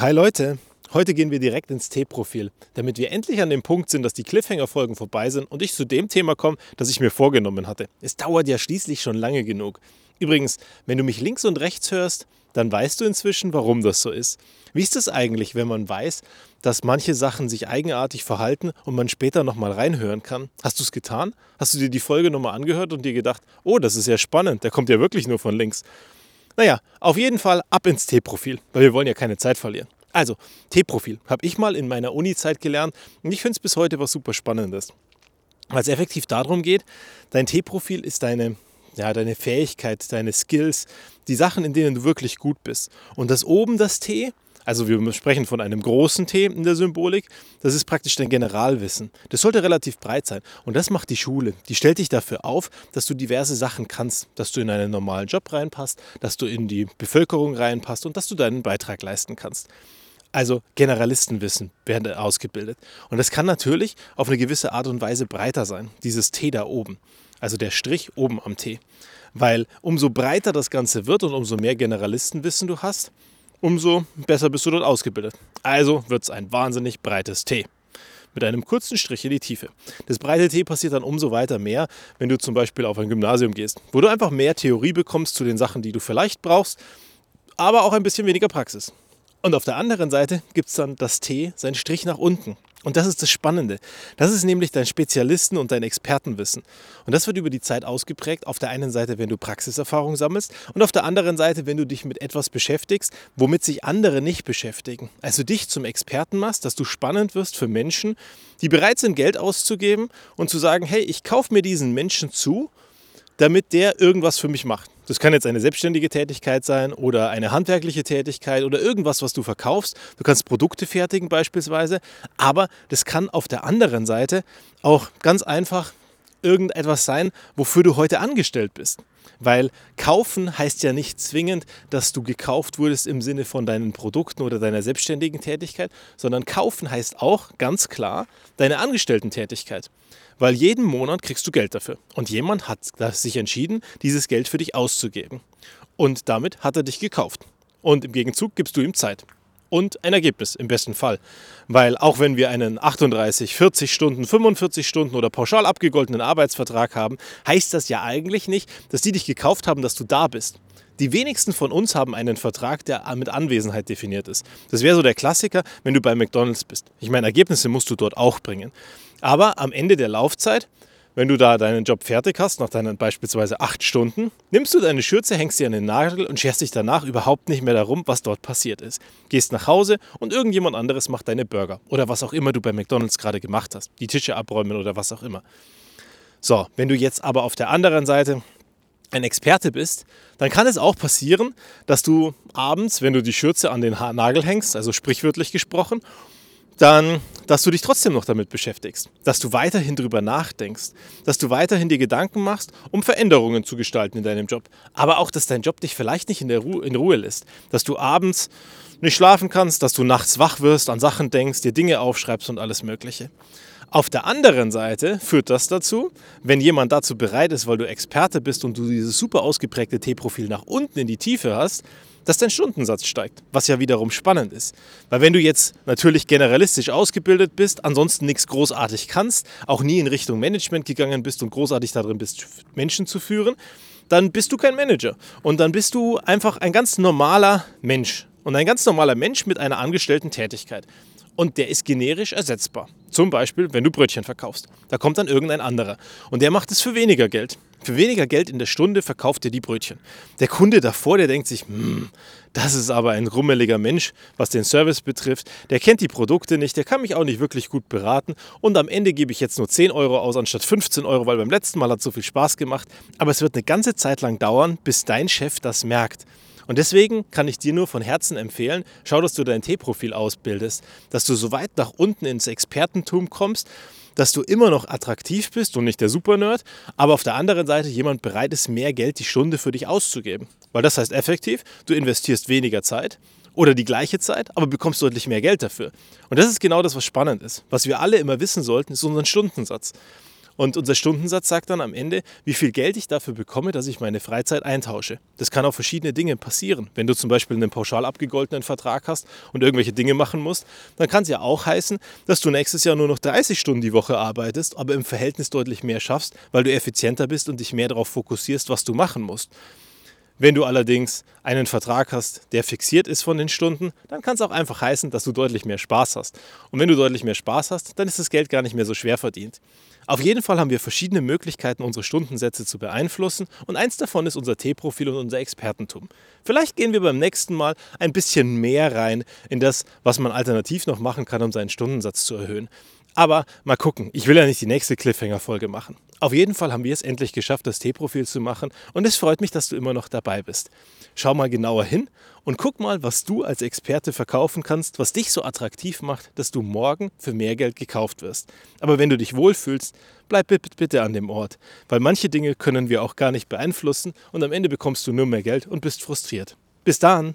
Hi Leute, heute gehen wir direkt ins T-Profil, damit wir endlich an dem Punkt sind, dass die Cliffhanger-Folgen vorbei sind und ich zu dem Thema komme, das ich mir vorgenommen hatte. Es dauert ja schließlich schon lange genug. Übrigens, wenn du mich links und rechts hörst, dann weißt du inzwischen, warum das so ist. Wie ist es eigentlich, wenn man weiß, dass manche Sachen sich eigenartig verhalten und man später nochmal reinhören kann? Hast du es getan? Hast du dir die Folge nochmal angehört und dir gedacht, oh, das ist ja spannend, der kommt ja wirklich nur von links. Naja, auf jeden Fall ab ins T-Profil, weil wir wollen ja keine Zeit verlieren. Also, T-Profil habe ich mal in meiner Uni-Zeit gelernt und ich finde es bis heute was super Spannendes. Weil es effektiv darum geht, dein T-Profil ist deine, ja, deine Fähigkeit, deine Skills, die Sachen, in denen du wirklich gut bist. Und das oben das T also wir sprechen von einem großen T in der Symbolik. Das ist praktisch dein Generalwissen. Das sollte relativ breit sein. Und das macht die Schule. Die stellt dich dafür auf, dass du diverse Sachen kannst. Dass du in einen normalen Job reinpasst, dass du in die Bevölkerung reinpasst und dass du deinen Beitrag leisten kannst. Also Generalistenwissen werden ausgebildet. Und das kann natürlich auf eine gewisse Art und Weise breiter sein. Dieses T da oben. Also der Strich oben am T. Weil umso breiter das Ganze wird und umso mehr Generalistenwissen du hast, umso besser bist du dort ausgebildet. Also wird es ein wahnsinnig breites T. Mit einem kurzen Strich in die Tiefe. Das breite T passiert dann umso weiter mehr, wenn du zum Beispiel auf ein Gymnasium gehst, wo du einfach mehr Theorie bekommst zu den Sachen, die du vielleicht brauchst, aber auch ein bisschen weniger Praxis. Und auf der anderen Seite gibt es dann das T, sein Strich nach unten. Und das ist das Spannende. Das ist nämlich dein Spezialisten- und dein Expertenwissen. Und das wird über die Zeit ausgeprägt. Auf der einen Seite, wenn du Praxiserfahrung sammelst und auf der anderen Seite, wenn du dich mit etwas beschäftigst, womit sich andere nicht beschäftigen. Also dich zum Experten machst, dass du spannend wirst für Menschen, die bereit sind, Geld auszugeben und zu sagen, hey, ich kaufe mir diesen Menschen zu, damit der irgendwas für mich macht. Das kann jetzt eine selbstständige Tätigkeit sein oder eine handwerkliche Tätigkeit oder irgendwas, was du verkaufst. Du kannst Produkte fertigen beispielsweise, aber das kann auf der anderen Seite auch ganz einfach irgendetwas sein, wofür du heute angestellt bist. Weil kaufen heißt ja nicht zwingend, dass du gekauft wurdest im Sinne von deinen Produkten oder deiner selbstständigen Tätigkeit, sondern kaufen heißt auch ganz klar deine Angestellten-Tätigkeit. Weil jeden Monat kriegst du Geld dafür. Und jemand hat sich entschieden, dieses Geld für dich auszugeben. Und damit hat er dich gekauft. Und im Gegenzug gibst du ihm Zeit und ein Ergebnis im besten Fall. Weil auch wenn wir einen 38, 40 Stunden, 45 Stunden oder pauschal abgegoltenen Arbeitsvertrag haben, heißt das ja eigentlich nicht, dass die dich gekauft haben, dass du da bist. Die wenigsten von uns haben einen Vertrag, der mit Anwesenheit definiert ist. Das wäre so der Klassiker, wenn du bei McDonald's bist. Ich meine, Ergebnisse musst du dort auch bringen. Aber am Ende der Laufzeit wenn du da deinen Job fertig hast, nach deinen beispielsweise acht Stunden, nimmst du deine Schürze, hängst sie an den Nagel und scherst dich danach überhaupt nicht mehr darum, was dort passiert ist. Gehst nach Hause und irgendjemand anderes macht deine Burger oder was auch immer du bei McDonald's gerade gemacht hast. Die Tische abräumen oder was auch immer. So, wenn du jetzt aber auf der anderen Seite ein Experte bist, dann kann es auch passieren, dass du abends, wenn du die Schürze an den Nagel hängst, also sprichwörtlich gesprochen, dann, dass du dich trotzdem noch damit beschäftigst, dass du weiterhin darüber nachdenkst, dass du weiterhin dir Gedanken machst, um Veränderungen zu gestalten in deinem Job. Aber auch, dass dein Job dich vielleicht nicht in, der Ruhe, in Ruhe lässt, dass du abends nicht schlafen kannst, dass du nachts wach wirst, an Sachen denkst, dir Dinge aufschreibst und alles Mögliche. Auf der anderen Seite führt das dazu, wenn jemand dazu bereit ist, weil du Experte bist und du dieses super ausgeprägte T-Profil nach unten in die Tiefe hast, dass dein Stundensatz steigt, was ja wiederum spannend ist. Weil wenn du jetzt natürlich generalistisch ausgebildet bist, ansonsten nichts großartig kannst, auch nie in Richtung Management gegangen bist und großartig darin bist, Menschen zu führen, dann bist du kein Manager. Und dann bist du einfach ein ganz normaler Mensch. Und ein ganz normaler Mensch mit einer angestellten Tätigkeit. Und der ist generisch ersetzbar. Zum Beispiel, wenn du Brötchen verkaufst. Da kommt dann irgendein anderer. Und der macht es für weniger Geld. Für weniger Geld in der Stunde verkauft er die Brötchen. Der Kunde davor, der denkt sich, hm, das ist aber ein rummeliger Mensch, was den Service betrifft. Der kennt die Produkte nicht, der kann mich auch nicht wirklich gut beraten. Und am Ende gebe ich jetzt nur 10 Euro aus anstatt 15 Euro, weil beim letzten Mal hat es so viel Spaß gemacht. Aber es wird eine ganze Zeit lang dauern, bis dein Chef das merkt. Und deswegen kann ich dir nur von Herzen empfehlen, schau, dass du dein T-Profil ausbildest, dass du so weit nach unten ins Expertentum kommst, dass du immer noch attraktiv bist und nicht der Supernerd, aber auf der anderen Seite jemand bereit ist, mehr Geld die Stunde für dich auszugeben. Weil das heißt effektiv, du investierst weniger Zeit oder die gleiche Zeit, aber bekommst deutlich mehr Geld dafür. Und das ist genau das, was spannend ist. Was wir alle immer wissen sollten, ist unseren Stundensatz. Und unser Stundensatz sagt dann am Ende, wie viel Geld ich dafür bekomme, dass ich meine Freizeit eintausche. Das kann auf verschiedene Dinge passieren. Wenn du zum Beispiel einen pauschal abgegoltenen Vertrag hast und irgendwelche Dinge machen musst, dann kann es ja auch heißen, dass du nächstes Jahr nur noch 30 Stunden die Woche arbeitest, aber im Verhältnis deutlich mehr schaffst, weil du effizienter bist und dich mehr darauf fokussierst, was du machen musst. Wenn du allerdings einen Vertrag hast, der fixiert ist von den Stunden, dann kann es auch einfach heißen, dass du deutlich mehr Spaß hast. Und wenn du deutlich mehr Spaß hast, dann ist das Geld gar nicht mehr so schwer verdient. Auf jeden Fall haben wir verschiedene Möglichkeiten, unsere Stundensätze zu beeinflussen und eins davon ist unser T-Profil und unser Expertentum. Vielleicht gehen wir beim nächsten Mal ein bisschen mehr rein in das, was man alternativ noch machen kann, um seinen Stundensatz zu erhöhen. Aber mal gucken, ich will ja nicht die nächste Cliffhanger-Folge machen. Auf jeden Fall haben wir es endlich geschafft, das T-Profil zu machen und es freut mich, dass du immer noch dabei bist. Schau mal genauer hin und guck mal, was du als Experte verkaufen kannst, was dich so attraktiv macht, dass du morgen für mehr Geld gekauft wirst. Aber wenn du dich wohlfühlst, bleib bitte an dem Ort, weil manche Dinge können wir auch gar nicht beeinflussen und am Ende bekommst du nur mehr Geld und bist frustriert. Bis dann!